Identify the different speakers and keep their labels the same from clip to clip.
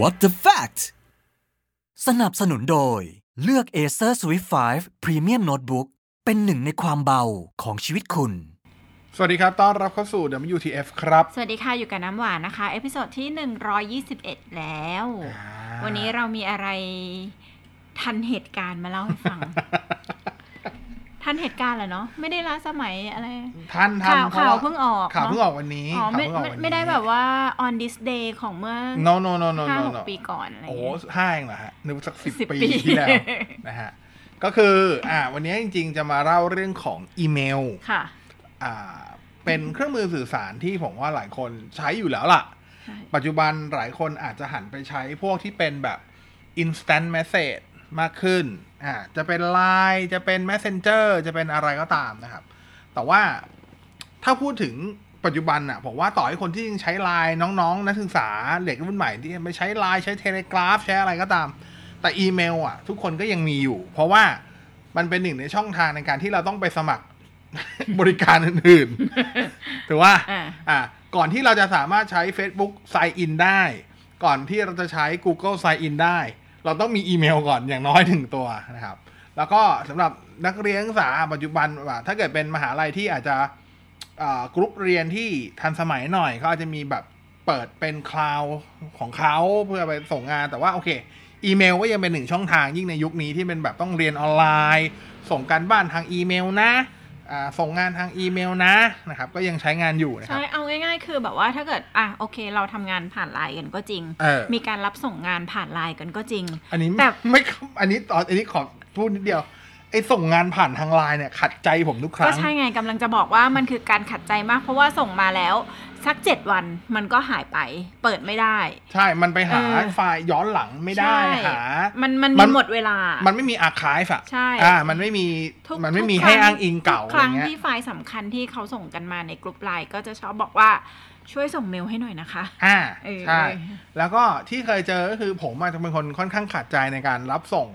Speaker 1: What the fact สนับสนุนโดย เลือก Acer Swift 5 Premium Notebook เป็นหนึ่งในความเบาของชีวิตคุณ
Speaker 2: สวัสดีครับ ต้อนรับเข้าสู่ WTF ครับ
Speaker 3: สวัสดีค่ะ อยู่กับน้ำหวานนะคะ episode ที่ 121 แล้ว
Speaker 2: อ่า
Speaker 3: วันนี้เรามีอะไรทันเหตุการณ์มาเล่าให้ฟัง ทันเหตุการณ์เหรอเนาะไม่ได้ล้าสมัยอะไร
Speaker 2: ท่านท่าน
Speaker 3: ข่าว
Speaker 2: เพระ
Speaker 3: ข่าวเพิ่งออก
Speaker 2: ข่าว
Speaker 3: เนอะ
Speaker 2: เพิ่งออกวันนี้
Speaker 3: อ๋อไม่
Speaker 2: ข่าวเพิ่งออก
Speaker 3: ไม่
Speaker 2: วันนี้
Speaker 3: ไม่ได้แบบว่า on this day ของเมื่อ
Speaker 2: no no no no
Speaker 3: ห้า
Speaker 2: no
Speaker 3: หก
Speaker 2: no
Speaker 3: ปีก่อนอะไร
Speaker 2: โอ้
Speaker 3: เงี้ย
Speaker 2: ห้าเองเหรอฮะนึกว่าสักสิบ
Speaker 3: 10
Speaker 2: ปี
Speaker 3: ปี
Speaker 2: ที่แล้วนะฮะก็คืออ่าวันนี้จริง ๆ จะมาเล่าเรื่องของอีเมล
Speaker 3: ค่ะ
Speaker 2: อ่าเป็นเครื่องมือสื่อสารที่ผมว่าหลายคนใช้อยู่แล้วล่ะ
Speaker 3: ใช่
Speaker 2: ปัจจุบันหลายคนอาจจะหันไปใช้พวกที่เป็นแบบ instant message มากขึ้น อ่าจะเป็น Line จะเป็น Messenger จะเป็นอะไรก็ตามนะครับ แต่ว่าถ้าพูดถึงปัจจุบันอะผมว่าต่อให้คนที่ยังใช้ Line น้องๆ นักศึกษาเด็กรุ่นใหม่ที่ไม่ใช้ Line ใช้ Telegraph ใช้อะไรก็ตาม แต่อีเมลอะทุกคนก็ยังมีอยู่ เพราะว่ามันเป็นหนึ่งในช่องทางในการที่เราต้องไปสมัครบริการอื่นๆถือว่า
Speaker 3: อ่า
Speaker 2: อะก่อนที่เราจะสามารถใช้ Facebook Sign In ได้ ก่อนที่เราจะใช้ Google Sign In ได้ เราต้องมีอีเมลก่อนอย่างน้อยหนึ่งตัวนะครับ แล้วก็สำหรับนักเรียนนักศึกษาปัจจุบันถ้าเกิดเป็นมหาลัยที่อาจจะกรุ๊ปเรียนที่ทันสมัยหน่อยเขาอาจจะมีแบบเปิดเป็น cloud ของเขาเพื่อไปส่งงานแต่ว่าโอเค อีเมลก็ยังเป็นหนึ่งช่องทางยิ่งในยุคนี้ที่เป็นแบบต้องเรียนออนไลน์ ส่งการบ้านทางอีเมลนะ ส่งงานทางอีเมลนะนะครับ ก็ยังใช้งานอยู่นะครับ
Speaker 3: ใช่เอาง่ายๆ คือแบบว่าถ้าเกิดอะโอเค เราทำงานผ่านไลน์กันก็จริง
Speaker 2: เออ
Speaker 3: มีการรับส่งงานผ่านไลน์กันก็จริง
Speaker 2: อันนี้
Speaker 3: แต่
Speaker 2: ไม่อันนี้ตอนอันนี้ขอพูดนิดเดียว ไอ้ส่งงานผ่านทางไลน์เนี่ยขัดใจผมทุกค
Speaker 3: ก็
Speaker 2: รั้ง
Speaker 3: ใช่ไงกำลังจะบอกว่ามันคือการขัดใจมาก เพราะว่าส่งมาแล้ว สักเจ็ดวันมันก็หายไป เปิดไม่ได้
Speaker 2: ใช่ มันไปหา
Speaker 3: เออ
Speaker 2: ไฟล์ย้อนหลังไม่ได้
Speaker 3: ใช่
Speaker 2: หา
Speaker 3: มันมัน
Speaker 2: มั
Speaker 3: มี
Speaker 2: น
Speaker 3: หมดเวลา
Speaker 2: มันไม่มีอาคายฝะ
Speaker 3: ใช่
Speaker 2: อ่า มันไม่มี
Speaker 3: ทุก
Speaker 2: มันไม่มี
Speaker 3: ทุก
Speaker 2: ให้
Speaker 3: ครั้
Speaker 2: อ้างอิงเก่า
Speaker 3: ทุ
Speaker 2: อะ
Speaker 3: ค
Speaker 2: ไร
Speaker 3: รั้ง
Speaker 2: เงี้ย
Speaker 3: ที่ไฟล์สำคัญที่เขาส่งกันมาในกลุ่มไลน์ก็จะชอบบอกว่าช่วยส่งเมลให้หน่อยนะคะ
Speaker 2: อ่า
Speaker 3: เออ
Speaker 2: ใช่ แล้วก็ที่เคยเจอก็คือผมอาจจะเป็นคนค่อนข้างขัดใจในการรับส่ง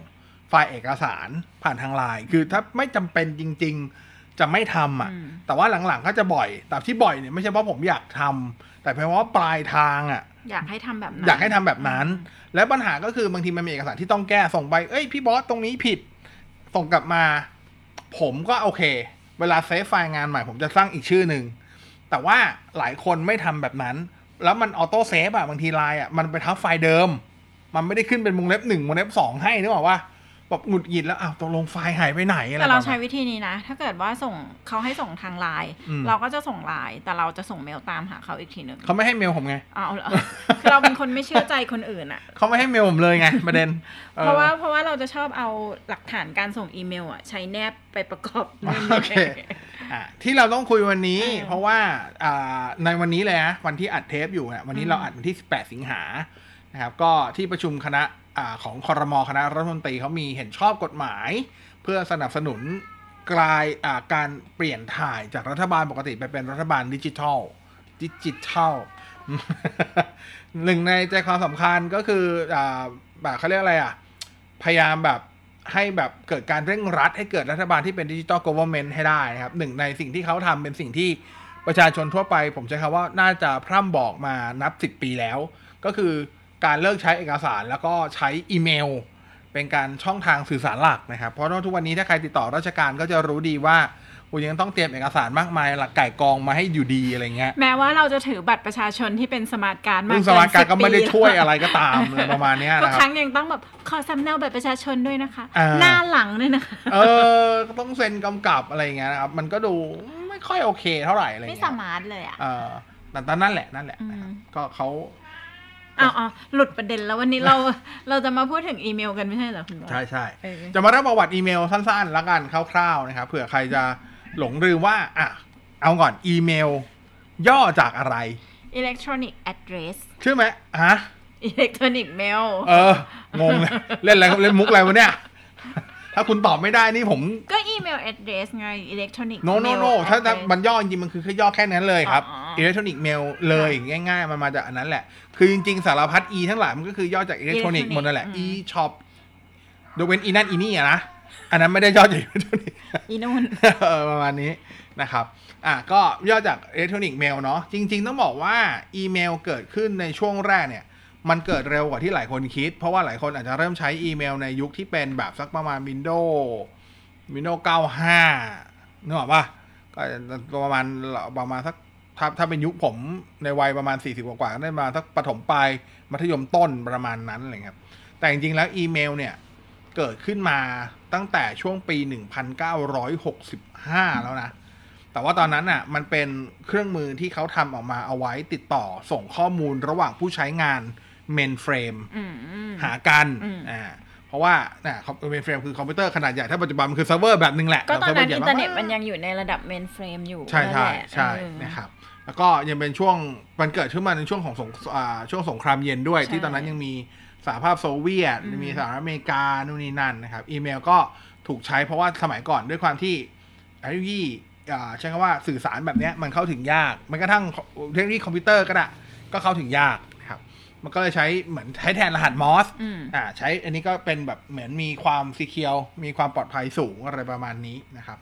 Speaker 2: ไฟล์เอกสารผ่านทางไลน์คือถ้าไม่จำเป็นจริง ๆ จะไม่ทำอะ
Speaker 3: อืม
Speaker 2: แต่ว่าหลังๆก็จะบ่อย แต่ที่บ่อยเนี่ยไม่ใช่เพราะผมอยากทำแต่เพราะว่าปลายทางอะ
Speaker 3: อยากให้ทำแบบนั้น
Speaker 2: อยากให้ทำแบบนั้น และปัญหาก็คือบางทีมันมีเอกสารที่ต้องแก้ส่งไปเอ้ยพี่บอสตรงนี้ผิด ส่งกลับมา ผมก็โอเค เวลาเซฟไฟล์งานใหม่ ผมจะสร้างอีกชื่อหนึ่งแต่ว่าหลายคนไม่ทำแบบนั้น แล้วมัน auto save อะบางทีไลน์อะมันไปทับไฟล์เดิม มันไม่ได้ขึ้นเป็นวงเล็บหนึ่งวงเล็บสองให้นึกออกว่า แบบหงุดหงิดแล้วอ้าวตกลงไฟล์หายไปไหนอะไร
Speaker 3: แต่เรา
Speaker 2: ประ
Speaker 3: ใช้
Speaker 2: มาณ
Speaker 3: วิธีนี้นะ ถ้าเกิดว่าส่งเขาให้ส่งทางไลน์
Speaker 2: อืม
Speaker 3: เราก็จะส่งไลน์แต่เราจะส่งเมลตามหาเขาอีกทีหนึ่ง
Speaker 2: เขาไม่ให้เมลผมไง
Speaker 3: เอาเหรอคือเราเป็นคนไม่เชื่อใจคนอื่นอะ
Speaker 2: เขาไม่ให้เมลผมเลยไงประเด็นออ
Speaker 3: เพราะว่าเพราะว่าเราจะชอบเอาหลักฐานการส่งอีเมลอะใช้แนบไปประกอบ
Speaker 2: โอเคอะที่เราต้องคุยวันนี้
Speaker 3: เออ
Speaker 2: เพราะว่าอ่าในวันนี้เลยนะวันที่อัดเทปอยู่เนี่ยวันนี้
Speaker 3: อืม
Speaker 2: เราอัดวันที่ 18 สิงหานะครับก็ที่ประชุมคณะ อของคอรมอคณะรัฐมนตรีเขามีเห็นชอบกฎหมาย เพื่อสนับสนุนกลายาการเปลี่ยนถ่ายจากรัฐบาลปกติไปเป็นรัฐบาลดิจิทัลดิจิทัลหนึ่งในใจความสำคัญก็คืออแบบเขาเรียกอะไรอะ พยายามแบบให้แบบเกิดการเร่งรัด ให้เกิดรัฐบาลที่เป็นดิจิ t a ล g ก v e r n m e n t ให้ได้นะครับหนึ่งในสิ่งที่เขาทำเป็นสิ่งที่ประชาชนทั่วไป ผมใช้คำว่าน่าจะพร่ำบอกมานับสิบปีแล้ว ก็คือ การเลิกใช้เอกสารแล้วก็ใช้อีเมล เป็นการช่องทางสื่อสารหลักนะครับ เพราะว่าทุกวันนี้ถ้าใครติดต่อราชการก็จะรู้ดีว่าคุณยังต้องเตรียมเอกสารมากมายหลักไก่กองมาให้อยู่ดีอะไรเงี้ย
Speaker 3: แม้ว่าเราจะถือบัตรประชาชนที่เป็นสมาร์ทการ์ดมา
Speaker 2: ซึ่ง
Speaker 3: เกิ
Speaker 2: สมาร์ทการ
Speaker 3: 10
Speaker 2: ก็ไม่ได้
Speaker 3: ปี
Speaker 2: ช่วยอะไรก็ตามอะไรประมาณเนี้ย
Speaker 3: ทุก
Speaker 2: นะครับ
Speaker 3: งยังต้องแบบขอสำเนาบัตรประชาชนด้วยนะคะ
Speaker 2: อ่า
Speaker 3: หน้าหลังด้วยนะคะ
Speaker 2: เออก็ต้องเซ็นกำกับอะไรอย่างเงี้ยนะครับมันก็ดูไม่ค่อยโอเคเท่าไหร่อะไรเงี้ย
Speaker 3: ไม่ smart เลยอะ
Speaker 2: เออแต่ตอนนั่นแหละนั่นแหละ
Speaker 3: อืม
Speaker 2: ก็เขา
Speaker 3: อ้าวอ้าวหลุดประเด็นแล้ววันนี้เราเราจะมาพูดถึงอีเมลกันไม่ใช่เหรอคุณบอส
Speaker 2: ใช่ใช่
Speaker 3: เออ
Speaker 2: จะมาเล่าประวัติอีเมลสั้นๆแล้วกันคร่าวๆนะครับเผื่อใครจะหลงลืมว่าอะเอาก่อนอีเมล ย่อจากอะไร
Speaker 3: electronic addressใช่
Speaker 2: ไหมฮะ
Speaker 3: electronic mail เอ
Speaker 2: อ งงเลยเล่นอะไรเล่นมุกอะไรวะเนี่ย ถ้าคุณตอบไม่ได้นี่ผม
Speaker 3: ก็อีเมล address ไง
Speaker 2: electronic no no no ถ้าถ้ามันย่อจริงๆมันคือแค่ย่อแค่นั้นเลยครับ
Speaker 3: อ๋อ
Speaker 2: electronic mail เลยง่าย ๆ มันมาจากอันนั้นแหละ คือจริง ๆ สารพัด e ทั้งหลายมันก็คือย่อจากอิเล็กทรอนิกส์หมดนั่นแหละ e shop ยกเว้นอีนั่นอีนี่อะนะ อันนั้นไม่ได้ย่อจากอิเล็กทรอนิกส์
Speaker 3: อีนู่น
Speaker 2: เออประมาณนี้นะครับ อะก็ย่อจาก electronic mail เนาะจริง ๆ ต้องบอกว่าอีเมลเกิดขึ้นในช่วงแรกเนี่ย มันเกิดเร็วกว่าที่หลายคนคิด เพราะว่าหลายคนอาจจะเริ่มใช้อีเมลในยุคที่เป็นแบบสักประมาณ Windows Windows 95นึกออกปะก็ประมาณประมาณสัก ถ้าถ้าเป็นยุคผมในวัยประมาณ 40 กว่าๆก็ได้มาสักประถมปลายมัธยมต้นประมาณนั้นอะไรเงี้ยครับ แต่จริงๆแล้วอีเมลเนี่ย เกิดขึ้นมาตั้งแต่ช่วงปี 1965 แล้วนะ แต่ว่าตอนนั้นอะ มันเป็นเครื่องมือที่เขาทำออกมาเอาไว้ติดต่อส่งข้อมูลระหว่างผู้ใช้งาน mainframe
Speaker 3: อืม
Speaker 2: หากัน
Speaker 3: อืม
Speaker 2: อ่าเพราะว่าเนี่ย mainframe คือคอมพิวเตอร์ขนาดใหญ่ ถ้าปัจจุบันมันคือเซิร์ฟเวอร์แบบหนึ่งแหละ
Speaker 3: ก็ตอนนั้น
Speaker 2: ซิ
Speaker 3: อิ
Speaker 2: ร์
Speaker 3: น
Speaker 2: ฟ
Speaker 3: เทอ
Speaker 2: ว
Speaker 3: ร์
Speaker 2: ให
Speaker 3: เน็
Speaker 2: ญ่
Speaker 3: ต
Speaker 2: มาก
Speaker 3: มันยังอยู่ในระดับ mainframe อยู่
Speaker 2: ใช่ใช่
Speaker 3: นั่นแหละ
Speaker 2: ใช่
Speaker 3: เออ
Speaker 2: นะครับ แล้วก็ยังเป็นช่วงมันเกิดขึ้นมาในช่วงของสงอ่าช่วงสงครามเย็นด้วย
Speaker 3: ใช่
Speaker 2: ที่ตอนนั้นยังมีสหภาพโซเวียต
Speaker 3: อืม
Speaker 2: มีสหรัฐอเมริกานู่นนี่นั่นนะครับ อีเมลก็ถูกใช้เพราะว่าสมัยก่อนด้วยความที่เทคโนโลยีอ่าใช้คำว่าสื่อสารแบบเนี้ยมันเข้าถึงยาก มันกระทั่งเทคโนโลยีคอมพิวเตอร์ก็ได้ก็เข้าถึงยากนะครับ มันก็เลยใช้เหมือนใช้แทนรหัสมอร์ส
Speaker 3: อืม
Speaker 2: อ่าใช้อันนี้ก็เป็นแบบเหมือนมีความ secure มีความปลอดภัยสูงอะไรประมาณนี้นะครับ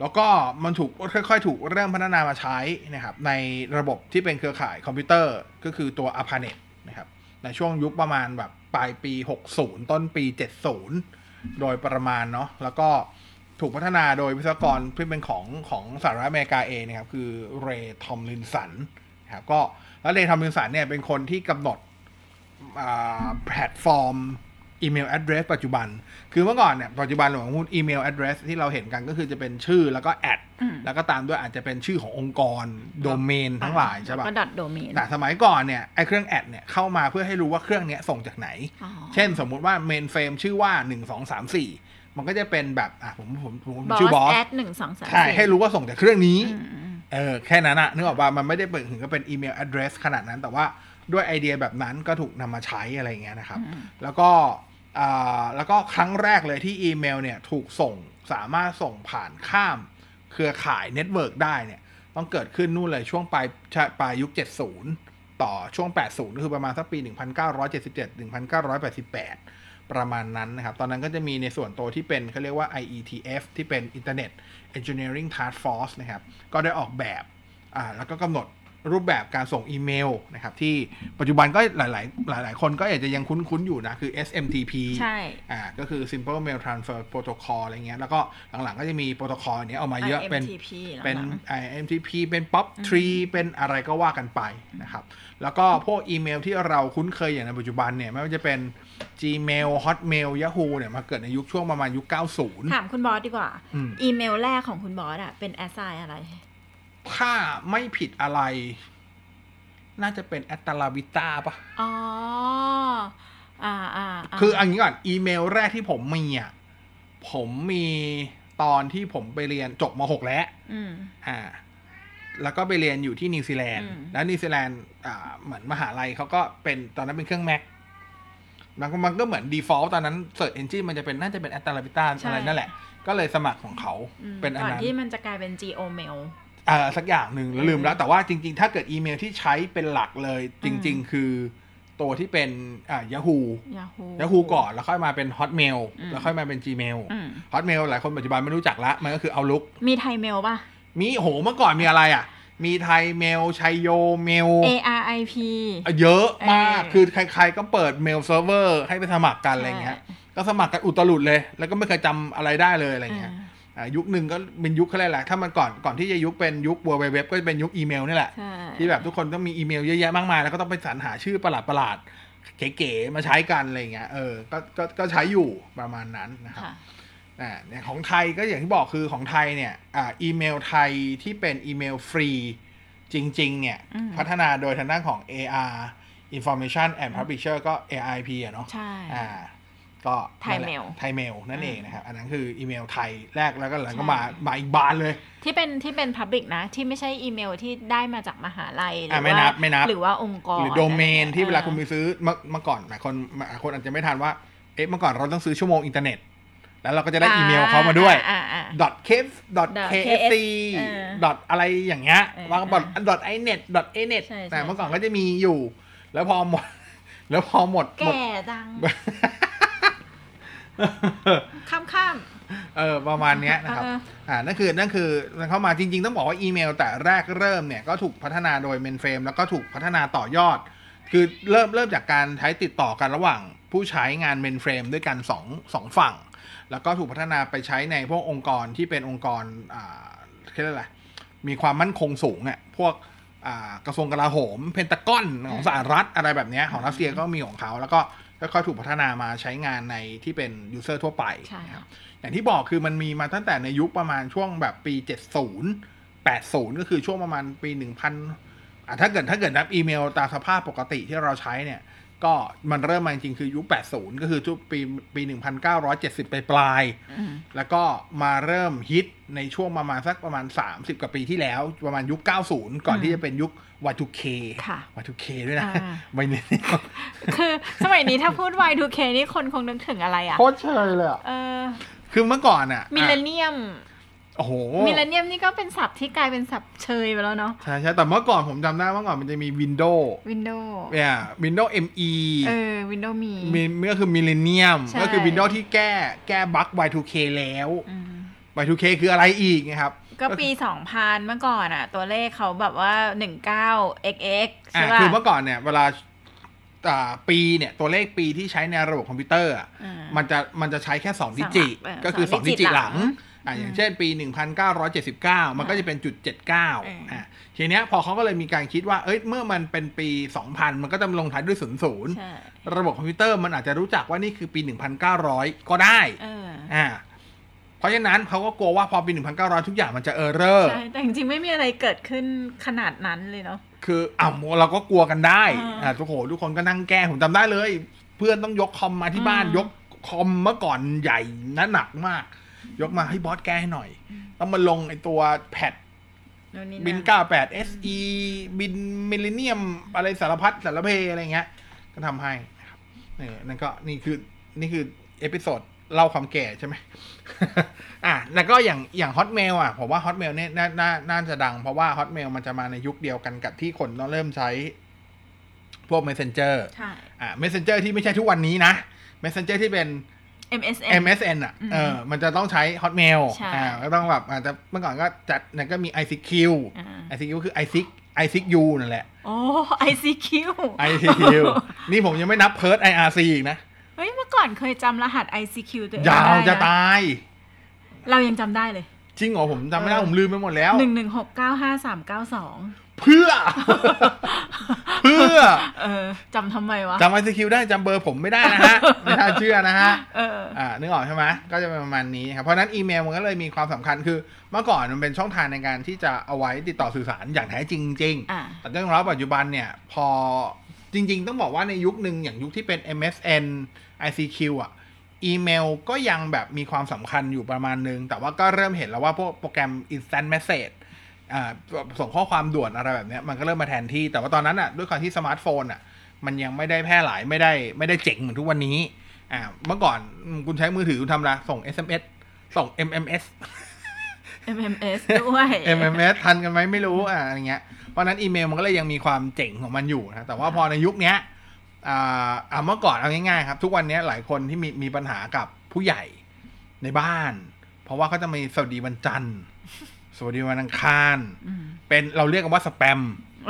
Speaker 2: แล้วก็มันถูกค่อยๆ ถูกเริ่มพัฒนามาใช้นะครับในระบบที่เป็นเครือข่ายคอมพิวเตอร์ก็คือตัว a p a n e t นะครับในช่วงยุคประมาณแบบปลายปี 60 ต้นปี 70 โดยประมาณเนาะแล้วก็ถูกพัฒนาโดยวิศวกรที่เป็นของของสหรัฐอเมริกาเองนะครับคือเรย์ทอมลินสันนะครับก็แล้วเรย์ทอมลินสันเนี่ยเป็นคนที่กำหนดแพลตฟอร์ม อีเมล address ปัจจุบัน คือเมื่อก่อนเนี่ยปัจจุบันของอีเมล address ที่เราเห็นกันก็คือจะเป็นชื่อแล้วก็ at อื
Speaker 3: ม
Speaker 2: แล้วก็ตามด้วยอาจจะเป็นชื่อขององค์กรโดเมนทั้งหลายใช่
Speaker 3: แล้ว
Speaker 2: ปะ
Speaker 3: ก็ at โดเมน
Speaker 2: แต่สมัยก่อนเนี่ยไอ้เครื่อง at เนี่ยเข้ามาเพื่อให้รู้ว่าเครื่องเนี้ยส่งจากไหน
Speaker 3: อ๋อ
Speaker 2: เช่นสมมุติว่า mainframe ชื่อว่า 1 2 3 4 มันก็จะเป็นแบบอะผมผมผมผม
Speaker 3: บอ
Speaker 2: ชื่อบอ
Speaker 3: ส
Speaker 2: ส
Speaker 3: แอดหนึ่งสองสาม
Speaker 2: ใช่ให้รู้ว่าส่งจากเครื่องนี้
Speaker 3: อืมอืม
Speaker 2: เออแค่นั้นอะนึกออกป่ะมันไม่ได้เปิดถึงก็เป็นอีเมล address ขนาดนั้นแต่ว่าด้วยไอเดียแบบนั้นก็ถูกนำมาใช้อะไรอย่างเงี้ยนะครับ
Speaker 3: อืม
Speaker 2: แล้วก็อ่า แล้วก็ครั้งแรกเลยที่อีเมลเนี่ยถูกส่งสามารถส่งผ่านข้ามเครือข่าย network ได้เนี่ยต้องเกิดขึ้นนู่นเลยช่วงปลายปลายยุค 70 ต่อช่วง 80 ก็คือประมาณสักปี 1977 1988 ประมาณนั้นนะครับ ตอนนั้นก็จะมีในส่วนตัวที่เป็นเขาเรียกว่า IETF ที่เป็น Internet Engineering Task Force นะครับ ก็ได้ออกแบบ อ่า แล้วก็กำหนด รูปแบบการส่งอีเมลนะครับที่ปัจจุบันก็หลาย ๆ หลาย ๆ คนก็อาจจะยังคุ้น ๆ อยู่นะ คือ SMTP
Speaker 3: ใช่
Speaker 2: อ่าก็คือ Simple Mail Transfer Protocol อะไรเงี้ยแล้วก็หลัง ๆ ก็จะมีโปรโตคอลเนี้ยเอามาเยอะเป็น
Speaker 3: IMTP
Speaker 2: เป็น
Speaker 3: หลัง
Speaker 2: IMTP เป็น POP3 เป็นอะไรก็ว่ากันไปนะครับ แล้วก็พวกอีเมลที่เราคุ้นเคยอย่างในปัจจุบันเนี่ยไม่ว่าจะเป็น Gmail Hotmail Yahoo เนี่ยมาเกิดในยุคช่วงประมาณยุค 90
Speaker 3: ถามคุณบอสดีกว่า
Speaker 2: อืม
Speaker 3: อีเมลแรกของคุณบอสอะเป็นแอสไซอะไร
Speaker 2: ถ้าไม่ผิดอะไร น่าจะเป็น AltaVista ปะ
Speaker 3: อ๋ออ่าอ่าา
Speaker 2: คืออันนี้ก่อน อีเมลแรกที่ผมมีอะผมมีตอนที่ผมไปเรียนจบม .6 แล้ว
Speaker 3: อืม
Speaker 2: อ่า แล้วก็ไปเรียนอยู่ที่นิวซีแลนด์
Speaker 3: อืม
Speaker 2: แล้วนิวซีแลนด์อ่าเหมือนมหาลัยเขาก็เป็นตอนนั้นเป็นเครื่อง Mac มันก็มันก็เหมือน default ตอนนั้น search engine มันจะเป็นน่าจะเป็น AltaVista อะไรนั่นแหละ ก็เลยสมัครของเขา
Speaker 3: อืม
Speaker 2: เป็นอัน
Speaker 3: ก่อน
Speaker 2: นั้น
Speaker 3: ที่มันจะกลายเป็น Geo Mail
Speaker 2: อ่าสักอย่างหนึ่งแล้วลืมแล้ว แต่ว่าจริง ๆ ถ้าเกิดอีเมลที่ใช้เป็นหลักเลย จริง ๆ คือตัวที่เป็นอ่า Yahoo
Speaker 3: Yahoo
Speaker 2: Yahoo ก่อนแล้วค่อยมาเป็น Hotmail
Speaker 3: อืม
Speaker 2: แล้วค่อยมาเป็น Gmail
Speaker 3: อืม
Speaker 2: Hotmail หลายคนปัจจุบันไม่รู้จักละมันก็คือ Outlook
Speaker 3: มีไทยเมลป่ะ
Speaker 2: มีโหเมื่อก่อนมีอะไรอะ มีไทยเมลชัยโยเมล
Speaker 3: ARIP
Speaker 2: เยอะมาก
Speaker 3: เออ
Speaker 2: คือใครๆก็เปิด mail server ให้ไปสมัครกันอะไรเงี้ยก็สมัครกันอุตลุดเลย แล้วก็ไม่เคยจำอะไรได้เลยอะไรเงี้ย
Speaker 3: อ่า
Speaker 2: อ่า ยุคหนึ่งก็เป็นยุคเขาเรียกอะไรถ้ามันก่อนก่อนที่จะยุคเป็นยุค World Wide Web ก็จะเป็นยุคอีเมลนี่แหละ
Speaker 3: ใช่
Speaker 2: ที่แบบทุกคนต้องมีอีเมลเยอะแยะมากมาย แล้วก็ต้องไปสรรหาชื่อประหลาดประหลาดๆเก๋ๆมาใช้กันอะไรเงี้ยเออก็ก็ก็ใช้อยู่ประมาณนั้นนะครับ
Speaker 3: ค่ะ
Speaker 2: อ่าเนี่ยของไทยก็อย่างที่บอกคือของไทยเนี่ยอ่าอีเมลไทยที่เป็นอีเมลฟรีจริง ๆ เนี่ย
Speaker 3: อืม
Speaker 2: พัฒนาโดยทางด้านของ AR Information and Publication ก็ ARIP อะเนาะ
Speaker 3: ใช่
Speaker 2: อ่า ก็
Speaker 3: ไทยเมล
Speaker 2: ไทยเมลนั่น
Speaker 3: อืม
Speaker 2: เองนะครับ อันนั้นคืออีเมลไทยแรกแล้วก็หลังก็
Speaker 3: ใช่
Speaker 2: มามาอีกบานเลย
Speaker 3: ที่เป็นที่เป็น Public นะ ที่ไม่ใช่อีเมลที่ได้มาจากมหาลัยหรื
Speaker 2: อะ
Speaker 3: อ
Speaker 2: ไม่
Speaker 3: ว่า
Speaker 2: นับไม่นับ
Speaker 3: หรือว่าองค์กร
Speaker 2: หรือโดเมนที่เวลา
Speaker 3: ออ
Speaker 2: คุณไปซื้อเมื่อเมื่อก่อนหลายคนหลายคนอาจจะไม่ทันว่าเอ๊ะเมื่อก่อนเราต้องซื้อชั่วโมงอินเทอร์เน็ต แล้วเราก็จะได้อีเมลเขามาด้วย
Speaker 3: อ่าอ่า
Speaker 2: dot kf dot kfc
Speaker 3: เออ
Speaker 2: dot อะไรอย่างเงี้ย
Speaker 3: เออ
Speaker 2: วางบอท dot inet dot inet
Speaker 3: ใช่ใช่
Speaker 2: แต่เมื่อก่อนก็จะมีอยู่ แล้วพอหมด แล้วพอหมดหมด
Speaker 3: แก่จัง ข้ามข้าม
Speaker 2: เออประมาณเนี้ยนะครับ
Speaker 3: เออ
Speaker 2: อ่านั่นคือนั่นคือมันเข้ามาจริง ๆ ต้องบอกว่าอีเมล แต่แรกเริ่มเนี่ยก็ถูกพัฒนาโดย mainframe แล้วก็ถูกพัฒนาต่อยอด คือเริ่มเริ่มจากการใช้ติดต่อกันระหว่างผู้ใช้งาน mainframe ด้วยกันสองสองฝั่ง แล้วก็ถูกพัฒนาไปใช้ในพวกองค์กรที่เป็นองค์กรอ่าเรียกอะไรมีความมั่นคงสูงอะ่ะพวกอ่ากระทรวงกลาโหม เพนตากอนของสหรัฐอะไรแบบเนี้ยของรัสเซียก็มีของเขาแล้วก็ ค่อยๆถูกพัฒนามาใช้งานในที่เป็นยูเซอร์ทั่วไป
Speaker 3: ใช่
Speaker 2: นะครับอย่างที่บอกคือมันมีมาตั้งแต่ในยุคประมาณช่วงแบบปี 70 80 ก็คือช่วงประมาณปี 1000อะถ้าเกิดถ้าเกิดนับอีเมลตามสภาพปกติที่เราใช้เนี่ย ก็มันเริ่มมาจริงๆคือยุค 80 ก็คือช่วงปีปี 1970ปลายปลายๆ
Speaker 3: อืม
Speaker 2: แล้วก็มาเริ่มฮิตในช่วงประมาณสักประมาณ 30 กว่าปีที่แล้ว ประมาณยุค 90 ก่อน
Speaker 3: อืม
Speaker 2: ที่จะเป็นยุค Y2K
Speaker 3: ค่ะ
Speaker 2: Y2K ด้วยนะ
Speaker 3: อ่า
Speaker 2: ไม่เนี่ย
Speaker 3: คือสมัยนี้ถ้าพูด Y2K นี่คนคงนึกถึงอะไรอะ
Speaker 2: โคตรเชยเลยอะ
Speaker 3: เออ
Speaker 2: คือเมื่อก่อนอะ
Speaker 3: millennium
Speaker 2: โอ้โห
Speaker 3: มิเลเนียมนี่ก็เป็นศัพท์ที่กลายเป็นศัพท์เชยไปแล้วเนาะ
Speaker 2: ใช่ใช่แต่เมื่อก่อนผมจำได้เมื่อก่อนมันจะมี Windows
Speaker 3: Windows
Speaker 2: เนี่ย Windows ME
Speaker 3: เออ Windows Meมี
Speaker 2: ก็คือ Millennium
Speaker 3: ใช่
Speaker 2: ก็คือ Windows ที่แก้แก้บั๊ก Y2K แล้ว
Speaker 3: อืม
Speaker 2: Y2K คืออะไรอีกนะครับ
Speaker 3: ก็ปี 2000 เมื่อก่อนอะ ตัวเลขเขาแบบว่า 19 xx ใช่
Speaker 2: อ่า
Speaker 3: ป่ะ
Speaker 2: คือเมื่อก่อนเนี่ยเวลาอ่าปีเนี่ย ตัวเลขปีที่ใช้ในระบบคอมพิวเตอร์อะ
Speaker 3: อ่า
Speaker 2: มันจะมันจะใช้แค่ 2 ดิจิ
Speaker 3: สองหลักเออ
Speaker 2: ก็คือ
Speaker 3: สอง
Speaker 2: 2
Speaker 3: ดิ
Speaker 2: ดิ
Speaker 3: จิ
Speaker 2: จิ
Speaker 3: ห
Speaker 2: ห
Speaker 3: ลั
Speaker 2: ลั
Speaker 3: ง
Speaker 2: งอ่าอย่างเช่นปี 1979 มันก็จะเป็นจุด79อ่าทีเนี้ยพอเขาก็เลยมีการคิดว่า เอ้ยเมื่อมันเป็นปี 2000 มันก็จะลงท้ายด้วย 00
Speaker 3: ใช่
Speaker 2: ระบบคอมพิวเตอร์มันอาจจะรู้จักว่านี่คือปี 1900 ก็ได้
Speaker 3: เออ
Speaker 2: อ่า เพราะฉะนั้นเขาก็กลัวว่าพอปี 1900 ทุกอย่างมันจะ error
Speaker 3: ใช่แต่จริงๆ ไม่มีอะไรเกิดขึ้นขนาดนั้นเลยเนาะ
Speaker 2: คืออ่าเราก็กลัวกันได้
Speaker 3: อ่า
Speaker 2: อ่าทุกคนทุกคนก็นั่งแก้ผมจำได้เลย เพื่อนต้องยกคอมมาที่บ้าน
Speaker 3: อืม
Speaker 2: ยกคอมเมื่อก่อนใหญ่นะหนักมาก ยกมาให้บอสแก้ให้หน่อย ต้องมาลงไอตัวpatch
Speaker 3: นู่นนี่
Speaker 2: วิน98 SE Win Millennium อะไรสารพัดสารเพอะไรเงี้ย ก็ทำให้นะครับนี่นั่นก็นี่คือนี่คือ episode เล่าความแก่ใช่ไหมอะแล้วก็อย่างอย่าง Hotmail อะ ผมว่า Hotmail เนี่ยน่าน่าน่าจะดัง เพราะว่า Hotmail มันจะมาในยุคเดียวกันกับที่คนต้องเริ่มใช้ พวก Messenger
Speaker 3: ใช่
Speaker 2: อะ Messenger ที่ไม่ใช่ทุกวันนี้นะ Messenger ที่เป็น
Speaker 3: MSN
Speaker 2: MSN อะ
Speaker 3: อืม
Speaker 2: เออมันจะต้องใช้ Hotmail
Speaker 3: ใช่
Speaker 2: อ่าก็ต้องแบบอาจจะเมื่อก่อนก็จัดเนี่ยก็มี ICQ
Speaker 3: อ่า
Speaker 2: ICQ คือ ICQ ICQ นั่นแหละ
Speaker 3: โอ้ ICQ
Speaker 2: ICQ นี่ผมยังไม่นับ Perth IRC อีกนะ
Speaker 3: เฮ้ยเมื่อก่อนเคยจำรหัส ICQ ตัวเอง
Speaker 2: ยาว
Speaker 3: ได้
Speaker 2: จะ
Speaker 3: นะ
Speaker 2: ตาย
Speaker 3: เรายังจำได้เลย
Speaker 2: จริงเหรอผมจำไม่ได้
Speaker 3: เออ
Speaker 2: ผมลืมไปหมดแล้ว
Speaker 3: หนึ่งหนึ่งหกเก้าห้าสามเก้าสอง
Speaker 2: เพื่อ เพื่อ
Speaker 3: เออจำทำไมวะ
Speaker 2: จำ ICQ ได้จำเบอร์ผมไม่ได้นะฮะ ไม่น่าเชื่อนะฮะ
Speaker 3: เออ
Speaker 2: อ่านึกออกใช่ไหมก็จะเป็นประมาณนี้ครับเพราะฉะนั้นอีเมลมันก็เลยมีความสำคัญคือ เมื่อก่อนมันเป็นช่องทางในการที่จะเอาไว้ติดต่อสื่อสารอย่างแท้จริงจริงๆ
Speaker 3: อ่า
Speaker 2: แต่ต้องรับปัจจุบันเนี่ย พอ จริง ๆ ต้องบอกว่าในยุคหนึ่งอย่างยุคที่เป็น MSN ICQ อะ อีเมลก็ยังแบบมีความสำคัญอยู่ประมาณนึง แต่ว่าก็เริ่มเห็นแล้วว่าพวกโปรแกรม instant message อ่าส่งข้อความด่วนอะไรแบบเนี้ยมันก็เริ่มมาแทนที่ แต่ว่าตอนนั้นอะด้วยความที่สมาร์ทโฟนอะมันยังไม่ได้แพร่หลายไม่ได้ไม่ได้เจ๋งเหมือนทุกวันนี้อ่าเมื่อก่อนคุณใช้มือถือคุณทำอะไรส่ง SMS ส่ง MMS
Speaker 3: MMS ด้วย
Speaker 2: MMS ทันกันไหมไม่รู้อะอะไรเงี้ยเพ ราะฉะนั้นอีเมลมันก็เลยยังมีความเจ๋งของมันอยู่นะแต่ว่าพอในยุคเนี้ยอ่าอ่าเมื่อก่อนเอาง่ายๆครับ ทุกวันเนี้ยหลายคนที่มีมีปัญหากับผู้ใหญ่ในบ้าน เพราะว่าเขาจะมีสวัสดีวันจันทร์สวัสดีวันอังคาร
Speaker 3: อืม
Speaker 2: เป็นเราเรียกกันว่าสแปม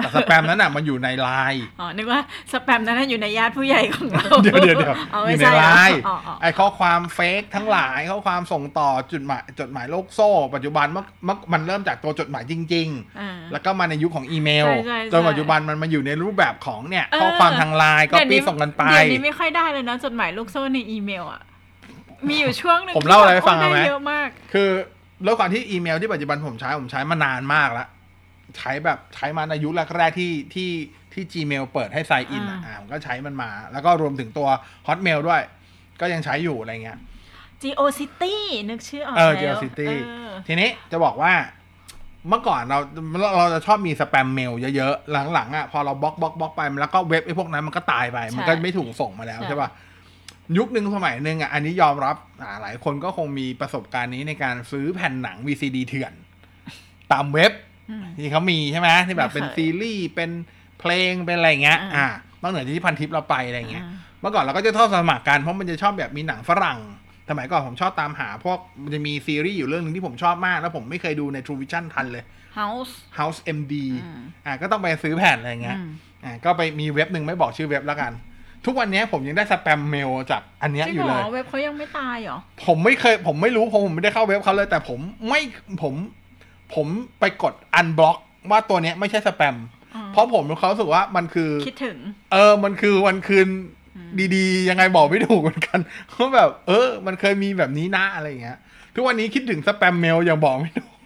Speaker 2: แต่สแปมนั้นอะมันอยู่ในไลน์
Speaker 3: อ๋อนึกว่าสแปมนั้นนะอยู่ในญาติผู้ใหญ่ของเรา
Speaker 2: เดี๋ยวเดี๋ยวเดี๋ยว
Speaker 3: เอา
Speaker 2: อ
Speaker 3: ไม่
Speaker 2: ยู่ใน
Speaker 3: ใช่เหร
Speaker 2: ไล
Speaker 3: อ
Speaker 2: น์
Speaker 3: อ๋ออ๋อ
Speaker 2: ไอข้อความเฟกทั้งหลายข้อความส่งต่อจดหมายจดหมายโลกโซ่ ปัจจุบันเมื่อเมื่อมันเริ่มจากตัวจดหมายจริงๆ
Speaker 3: อ่า
Speaker 2: แล้วก็มาในยุคของอีเมล
Speaker 3: ใช่ใช่ใช่
Speaker 2: จนปัจจุบันมันมาอยู่ในรูปแบบของเนี่ย
Speaker 3: เออ
Speaker 2: ข้อความทางไลน์ก็
Speaker 3: เดี๋ยว
Speaker 2: ปี
Speaker 3: นี้
Speaker 2: ส่งกันไป
Speaker 3: เดี๋ยวนี้ไม่ค่อยได้เลยนะจดหมายลูกโซ่ในอีเมลอะมีอยู่ช่วงหนึ่ง
Speaker 2: ผมเล่าอะไรให้ฟัง
Speaker 3: ที่
Speaker 2: เอาไหม
Speaker 3: ด้เยอะมาก
Speaker 2: คือแล้วความที่อีเมลที่ปัจจุบันผมใช้ผมใช้มานานมากแล้ว ใช้แบบใช้มาในยุคแรกๆที่ที่ที่ Gmail เปิดให้ sign in อะ
Speaker 3: อ่า
Speaker 2: อ่าผมก็ใช้มันมา แล้วก็รวมถึงตัว Hotmail ด้วย ก็ยังใช้อยู่อะไรเงี้ย
Speaker 3: Geo City นึกชื่อออก
Speaker 2: เออ
Speaker 3: แล้ว
Speaker 2: GeoCity
Speaker 3: เออ
Speaker 2: ทีนี้จะบอกว่าเมื่อก่อนเราเราเราจะชอบมี spam mail เยอะๆ หลังๆอะพอเราบล็อกบล็อกบล็อกไปแล้วก็เว็บไอ้พวกนั้นมันก็ตายไป มันก็ไม่ถูกส่งมาแล้วใช่ป่ะยุคหนึ่งสมัยหนึ่งอะอันนี้ยอมรับอ่าหลายคนก็คงมีประสบการณ์นี้ในการซื้อแผ่นหนัง VCD เถื่อน ตามเว็บ
Speaker 3: อืม
Speaker 2: ที่เขามีใช่ไหมที่แบบเป็น
Speaker 3: ไม่เคย
Speaker 2: ซีรีส์เป็นเพลงเป็นอะไรเงี้ย
Speaker 3: อ่า
Speaker 2: อ่านอกเหนือจากที่พันทิปเราไปอะไรเงี้ย
Speaker 3: อ่า
Speaker 2: เมื่อก่อนเราก็จะทอดสมัครกันเพราะมันจะชอบแบบมีหนังฝรั่งสมัยก่อนผมชอบตามหาพวกมันจะมีซีรีส์อยู่เรื่องหนึ่งที่ผมชอบมาก แล้วผมไม่เคยดูใน True Vision ทันเลย
Speaker 3: House
Speaker 2: House MD
Speaker 3: อืม
Speaker 2: อ่าก็ต้องไปซื้อแผ่นอะไรเงี้ย
Speaker 3: อืม
Speaker 2: อ่าก็ไปมีเว็บหนึ่งไม่บอกชื่อเว็บแล้วกัน ทุกวันนี้ผมยังได้สแปมเมลจากอันเนี้ย
Speaker 3: จริ
Speaker 2: องยู่
Speaker 3: เหร
Speaker 2: เลย
Speaker 3: อเว็บเขายังไม่ตายเหรอ
Speaker 2: ผมไม่เคยผมไม่รู้ผมผมไม่ได้เข้าเว็บเขาเลย แต่ผมไม่ผม ผมไปกดอันบล็อกว่าตัวเนี้ยไม่ใช่สแปม
Speaker 3: อ๋อ
Speaker 2: เพราะผมมีความรู้สึกว่ามันคือ
Speaker 3: คิดถึง
Speaker 2: เออ มันคือวันคืนดีๆ ยังไงบอกไม่ถูกเหมือนกันเพราะแบบ เออ มันเคยมีแบบนี้นะอะไรอย่างเงี้ย ทุกวันนี้คิดถึงสแปมเมลยังบอกไม่ถูก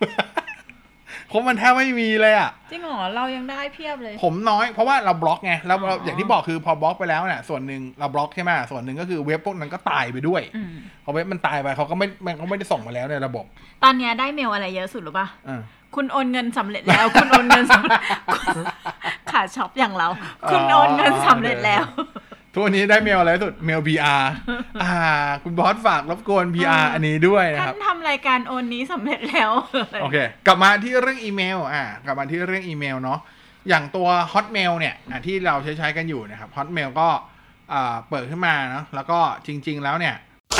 Speaker 2: เพราะมันแทบไม่มีเลยอะ
Speaker 3: จริงเหรอเรายังได้เพียบเลย
Speaker 2: ผมน้อยเพราะว่าเราบล็อกไงแล้วเรา
Speaker 3: อ๋อ
Speaker 2: อ
Speaker 3: อย่าง
Speaker 2: ที่บอกคือพอบล็อกไปแล้วเนี่ยส่วนหนึ่งเราบล็อกใช่ไหมส่วนหนึ่งก็คือเว็บพวกนั้นก็ตายไปด้วย
Speaker 3: อืม
Speaker 2: พอเว็บมันตายไปเขาก็ไม่มันเขาไม่ได้ส่งมาแล้วในระบบ
Speaker 3: ตอนเนี้ยได้เมลอะไรเยอะสุดหรือปะ
Speaker 2: เออ
Speaker 3: คุณโอนเงินสำเร็จแล้ว คุณโอนเงินสำเร็จขาช็อปอย่างเรา คุณโอนเงินสำเร็จแล้ว
Speaker 2: ทุกวันนี้ได้เมลอะไรสุดเมล PR อ่า คุณบอสฝากรบกวน PR อันนี้ด้วยนะค
Speaker 3: ท่า
Speaker 2: รับ
Speaker 3: นทำรายการโอนนี้สำเร็จแล้ว
Speaker 2: โอเค กลับมาที่เรื่องอีเมล อ่า กลับมาที่เรื่องอีเมลเนาะอย่างตัว Hotmail เนี่ยอะที่เราใช้ใช้กันอยู่นะครับ Hotmail ก็อ่าเปิดขึ้นมาเนาะแล้วก็จริง ๆ แล้วเนี่ย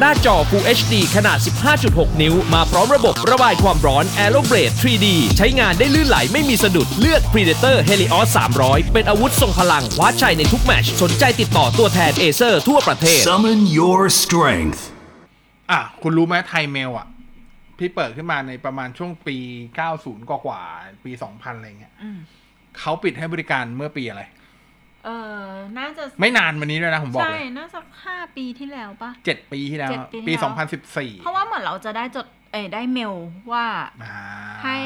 Speaker 4: หน้าจอ Full HD ขนาด 15.6 นิ้ว มาพร้อมระบบระบายความร้อน Aeroblade 3D ใช้งานได้ลื่นไหลไม่มีสะดุดเลือก Predator Helios 300 เป็นอาวุธทรงพลังคว้าชัยในทุกแมตช์สนใจติดต่อตัวแทนเอเซอร์ทั่วประเทศ
Speaker 5: Summon your strength.
Speaker 2: อะ คุณรู้ไหมไทยเมลอะ พี่เปิดขึ้นมาในประมาณช่วงปี 90 กว่ากว่าๆปี 2000 อะไรเงี้ย
Speaker 3: อืม
Speaker 2: เขาปิดให้บริการเมื่อปีอะไร
Speaker 3: เออน่าจะ
Speaker 2: ไม่นานมานี้ด้วยนะผมบอก
Speaker 3: ใช่
Speaker 2: เลย
Speaker 3: น่าสักห้าปีที่แล้วปะ
Speaker 2: เจ็ดปีที่แล้ว
Speaker 3: เจ็ดปีที่
Speaker 2: ปี
Speaker 3: แล้ว
Speaker 2: 2014
Speaker 3: เพราะว่าเหมือนเราจะได้จด เอ้ยได้เมลว่า
Speaker 2: อ่า
Speaker 3: ให้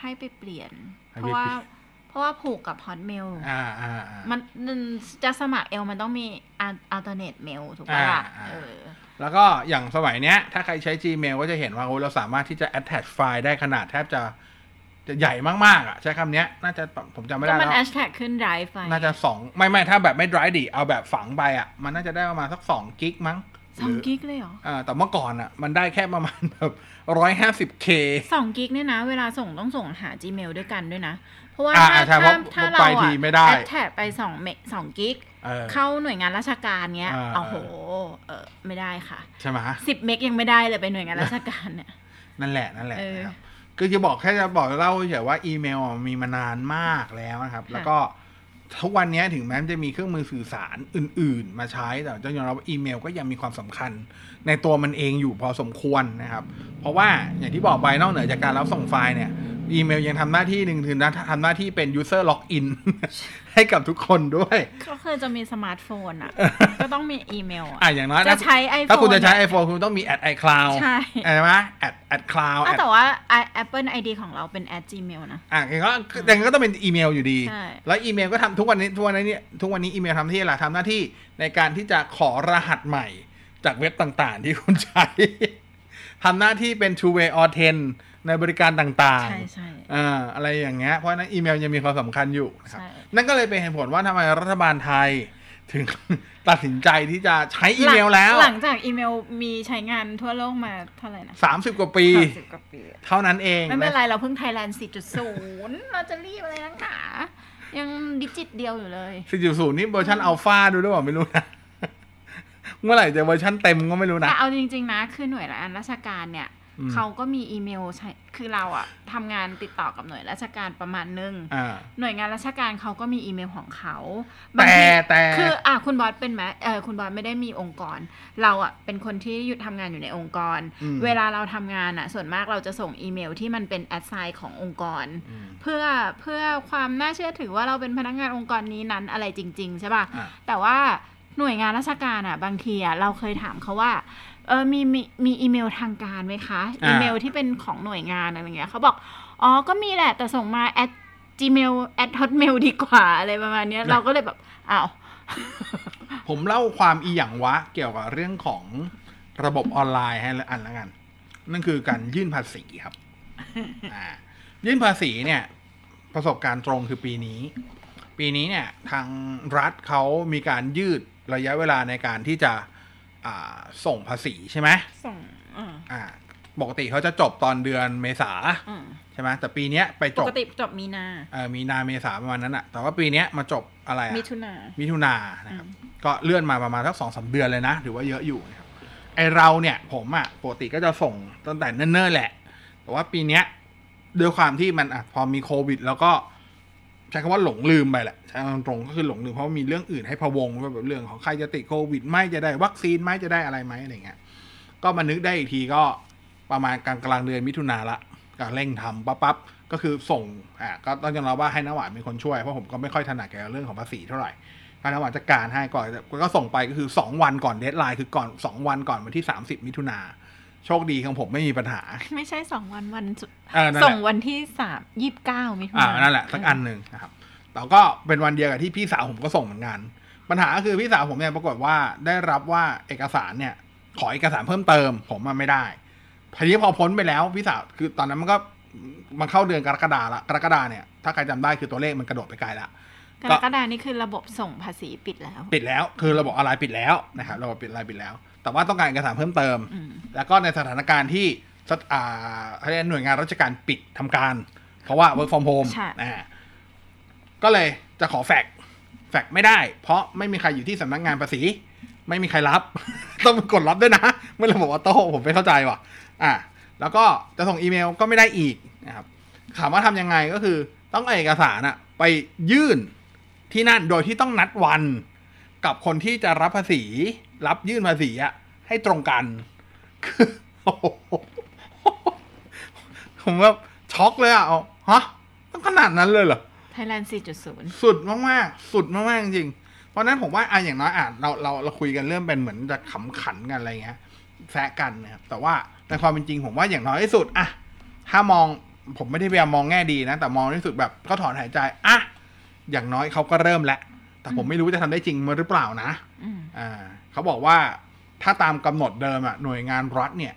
Speaker 3: ให้ไปเปลี่ยน
Speaker 2: ให้
Speaker 3: เพ
Speaker 2: ไป
Speaker 3: ราะว่า
Speaker 2: เปลี่ยน
Speaker 3: เพราะว่าผูกกับ Hotmail อ่า
Speaker 2: อ่าอ่า
Speaker 3: มันมันจะสมัครเมลมันต้องมี alternate mail ถูกปะล่ะ
Speaker 2: อ่าอ่า
Speaker 3: เออ
Speaker 2: แล้วก็อย่างสมัยเนี้ย ถ้าใครใช้ Gmail ก็จะเห็นว่าโอ้เราสามารถที่จะ attach ไฟล์ได้ขนาดแทบจะ จะใหญ่มากๆอะใช้คำเนี้ย น่าจะผมจำไม่
Speaker 3: ก็
Speaker 2: ได้
Speaker 3: มัน
Speaker 2: แล้ว
Speaker 3: แอชแท็กขึ้นไดรฟ์ไป
Speaker 2: น่าจะสองไม่ไม่ถ้าแบบไม่ drive ดิเอาแบบฝังไปอะ มันน่าจะได้ประมาณสักสองกิกมั้ง
Speaker 3: สองกิกเลยเหรอ
Speaker 2: อ่าแต่เมื่อก่อนอะ มันได้แค่ประมาณแบบร้อยห้าสิบเค
Speaker 3: สองกิกเนี่ยนะ เวลาส่งต้องส่งหา Gmail ด้วยกันด้วยนะ เพราะว่า
Speaker 2: อ่า
Speaker 3: ถ้า
Speaker 2: ใช่เพ
Speaker 3: ถ้า
Speaker 2: ราะ
Speaker 3: ถ้า
Speaker 2: เพราะ
Speaker 3: เรา
Speaker 2: ไปที
Speaker 3: อะ
Speaker 2: ไม่ได้
Speaker 3: แอดแท็ไปสองเมสองกิก
Speaker 2: เออ
Speaker 3: เข้าหน่วยงานราชการเนี้ย
Speaker 2: อ่า
Speaker 3: โอ้โหเออไม่ได้ค่ะ
Speaker 2: ใช่ไหม
Speaker 3: สิบเมกยังไม่ได้เลยไปหน่วยงานราชการเนี่ย
Speaker 2: นั่นแหละนั่นแหละ
Speaker 3: เออ
Speaker 2: นะครับ ก็จะบอกแค่จะบอกเล่าเฉยๆว่าอีเมลอะมีมานานมากแล้วนะครับ แล้วก็ทุกวันนี้ถึงแม้มันจะมีเครื่องมือสื่อสารอื่น ๆ มาใช้ แต่จะยอมรับว่าอีเมลก็ยังมีความสำคัญ ในตัวมันเองอยู่พอสมควรนะครับ เพราะว่าอย่างที่บอกไปนอกเหนือจากการรับส่งไฟล์เนี่ยอีเมลยังทำหน้าที่หนึ่งคือทำหน้าที่เป็น user login ให้กับทุกคนด้วย
Speaker 3: ก็คือจะมีสมาร์ทโฟนอะ ก็ต้องมีอีเมล
Speaker 2: อะ
Speaker 3: อะ
Speaker 2: อย่างน้อย
Speaker 3: จะใช้ iPhone
Speaker 2: ถ้าคุณจะใช้ iPhone คุณต้องมี at iCloud
Speaker 3: ใช่
Speaker 2: ใช่ไหม at at cloud
Speaker 3: อะ
Speaker 2: at
Speaker 3: แต่ว่า i- Apple ID ของเราเป็น at gmail นะ
Speaker 2: อะก็แต่ก็ต้องเป็นอีเมลอยู่ดี
Speaker 3: ใช่
Speaker 2: แล้วอีเมลก็ทำทุกวันนี้ทุกวันนี้เนี่ยทุกวันนี้อีเมลทำหน้าที่อะไรทำหน้าที่ในการที่จะขอรหัสใหม่ จากเว็บต่างๆ ที่คุณใช้ทำหน้าที่เป็น two way authent ในบริการต่าง
Speaker 3: ใช่ใช่
Speaker 2: ๆอ่าอะไรอย่างเงี้ยเพราะฉะนั้นอีเมลยังมีความสำคัญอยู่นะครับ
Speaker 3: ใช่
Speaker 2: นั่นก็เลยเป็นเหตุผลว่าทำไมรัฐบาลไทยถึงตัดสินใจที่จะใช้อีเมลแล้ว
Speaker 3: หลังจากอีเมลมีใช้งานทั่วโลกมาเท่าไหร่นะ
Speaker 2: 30กว่าปี
Speaker 3: สามสิบกว่าปี
Speaker 2: เท่านั้นเอง
Speaker 3: ไม่เป็น
Speaker 2: นะ
Speaker 3: ไร เราเพิ่งไทยแลนด์4.0เราจะรีบอะไรนักหนายัง digit เดียวอยู่เลย
Speaker 2: 4.0นี่เวอร์ชันอัลฟาดูหรือเปล่าไม่รู้นะ เมื่อไหร่จะเวอร์ชันเต็มก็ไม่รู้นะ
Speaker 3: แต่เอาจริง ๆ นะ คือหน่วยงานราชการเนี่ย
Speaker 2: อืม
Speaker 3: เขาก็มีอีเมลใช้คือเราอะทำงานติดต่อกับหน่วยราชการประมาณนึง
Speaker 2: อ่า
Speaker 3: หน่วยงานราชการเขาก็มีอีเมลของเขา
Speaker 2: แต่
Speaker 3: บางที
Speaker 2: แต่
Speaker 3: คืออะคุณบอสเป็นไหมเออคุณบอสไม่ได้มีองค์กร เราอะเป็นคนที่หยุดทำงานอยู่ในองค์กร
Speaker 2: อืม
Speaker 3: เวลาเราทำงานอะส่วนมากเราจะส่งอีเมลที่มันเป็น at sign ขององค์กร
Speaker 2: อืม
Speaker 3: เพื่อเพื่อความน่าเชื่อถือว่าเราเป็นพนักงานองค์กรนี้นั้นอะไรจริง ๆ ใช่ป่ะ
Speaker 2: อะ
Speaker 3: แต่ว่าหน่วยงานราชการอะ บางทีอะเราเคยถามเขาว่า เออมีมีมีอีเมลทางการไหมคะ อีเมลที่เป็นของหน่วยงานอะไรเงี้ยเขาบอก อ๋อ ก็มีแหละ แต่ส่งมา at gmail at hotmail ดีกว่าอะไรประมาณเนี้ยเราก็เลยแบบอ้าว
Speaker 2: ผมเล่าความอีหยังวะ เกี่ยวกับเรื่องของระบบออนไลน์ให้ละอันละกัน นั่นคือการยื่นภาษีครับอ่ายื่นภาษีเนี่ย ประสบการณ์ตรงคือปีนี้ ปีนี้เนี่ย ทางรัฐเขามีการยืดระยะเวลาในการที่จะอ่า ส่งภาษีใช่ไหม
Speaker 3: ส่งอ่า
Speaker 2: อ่าปกติเขาจะจบตอนเดือนเมษา
Speaker 3: อืม
Speaker 2: ใช่ไหมแต่ปีเนี้ยไปจ
Speaker 3: ป
Speaker 2: บ
Speaker 3: กติจบมีนา
Speaker 2: เอ่อมีนาเมษาประมาณนั้นอะแต่ว่าปีเนี้ยมาจบอะไรอะ
Speaker 3: มิถุนา
Speaker 2: มิถุนานะครับก็เลื่อนมาประมาณสักสองสามเดือนเลยนะถือว่าเยอะอยู่นะครับไอเราเนี่ย ผมอะปกติก็จะส่งตั้งแต่เนิ่นๆแหละ แต่ว่าปีเนี้ยด้วยความที่มันอะพอมีโควิด แล้วก็ ใช้คำว่าหลงลืมไปแหละใช้คำตรงก็คือหลงลืมเพราะว่ามีเรื่องอื่นให้พะวงว่าแบบเรื่องของใครจะติดโควิดไหมจะได้วัคซีนไหมจะได้อะไรไหมอะไรเงี้ยก็มานึกได้อีกทีก็ประมาณกลางกลางเดือนมิถุนาละก็เร่งทำปั๊บปั๊บก็คือส่งอ่าก็ต้องยอมรับว่าให้น้าหวานเป็นคนช่วยเพราะผมก็ไม่ค่อยถนัดเกี่ยวกับเรื่องของภาษีเท่าไหร่ให้น้าหวานจัดการให้ก่อนก็ส่งไปก็คือสองวันก่อน deadline คือก่อนสองวันก่อนวันที่สามสิบมิถุนา โชคดีของผมไม่มีปัญหา
Speaker 3: ไม่ใช่สองวันวันสุด
Speaker 2: เออนั่นแหละ
Speaker 3: ส่งวันที่สามยี่สิบเก้ามิถุ
Speaker 2: อ่า
Speaker 3: นา
Speaker 2: นั่นแหละ สักอันหนึ่งนะครับแต่ก็เป็นวันเดียวกับที่พี่สาวผมก็ส่งเหมือนกัน ปัญหาก็คือพี่สาวผมเนี่ยปรากฏว่าได้รับว่าเอกสารเนี่ย ขอเอกสารเพิ่มเติม ผมมันไม่ได้ทีนี้พอพ้นไปแล้วพี่สาวคือตอนนั้นมันก็มันเข้าเดือนกรกฎาละกรกฎาเนี่ย ถ้าใครจำได้คือตัวเลขมันกระโดดไปไกลละ
Speaker 3: กรกฎานี่คือระบบส่งภาษีปิดแล้ว
Speaker 2: ปิดแล้วคือระบบออนไลน์ปิดแล้วนะครับระบบปิดออนไลน์ปิดแล้ว แต่ว่าต้องการเอกสารเพิ่มเติม
Speaker 3: อืม
Speaker 2: แล้วก็ในสถานการณ์ที่สถอ่าเขาเรียกหน่วยงานราชการปิดทำการ เพราะว่า work from home
Speaker 3: ใช่
Speaker 2: อ่าก็เลยจะขอแฟกซ์แฟกซ์ไม่ได้ เพราะไม่มีใครอยู่ที่สำนักงานภาษี ไม่มีใครรับ ต้องกดรับด้วยนะไม่ระบบ auto ผมไม่เข้าใจว่ะ อ่า แล้วก็จะส่งอีเมลก็ไม่ได้อีกนะครับถามว่าทำยังไงก็คือ ต้องเอาเอกสารอะไปยื่นที่นั่นโดยที่ต้องนัดวันกับคนที่จะรับภาษี รับยื่นภาษีอะให้ตรงกันคือโอ้โหผมว่าช็อกเลยอะเอาฮะต้องขนาดนั้นเลยเหรอ
Speaker 3: Thailand 4.0
Speaker 2: สุดมากๆ สุดมากๆจริงๆเพราะฉะนั้นผมว่าอะอย่างน้อยอะเราเราเราคุยกันเรื่องเป็นเหมือนจะขำขันกันอะไรเงี้ยแซะกันนะครับแต่ว่าในความเป็นจริงผมว่าอย่างน้อยที่สุดอะถ้ามองผมไม่ได้พยายามมองแง่ดีนะ แต่มองที่สุดแบบก็ถอนหายใจอะอย่างน้อยเขาก็เริ่มแล้ว แต่ผมไม่รู้จะทำได้จริงมั้ยหรือเปล่านะ
Speaker 3: อืม
Speaker 2: อ่าเขาบอกว่าถ้าตามกำหนดเดิมอะหน่วยงานรัฐเนี่ย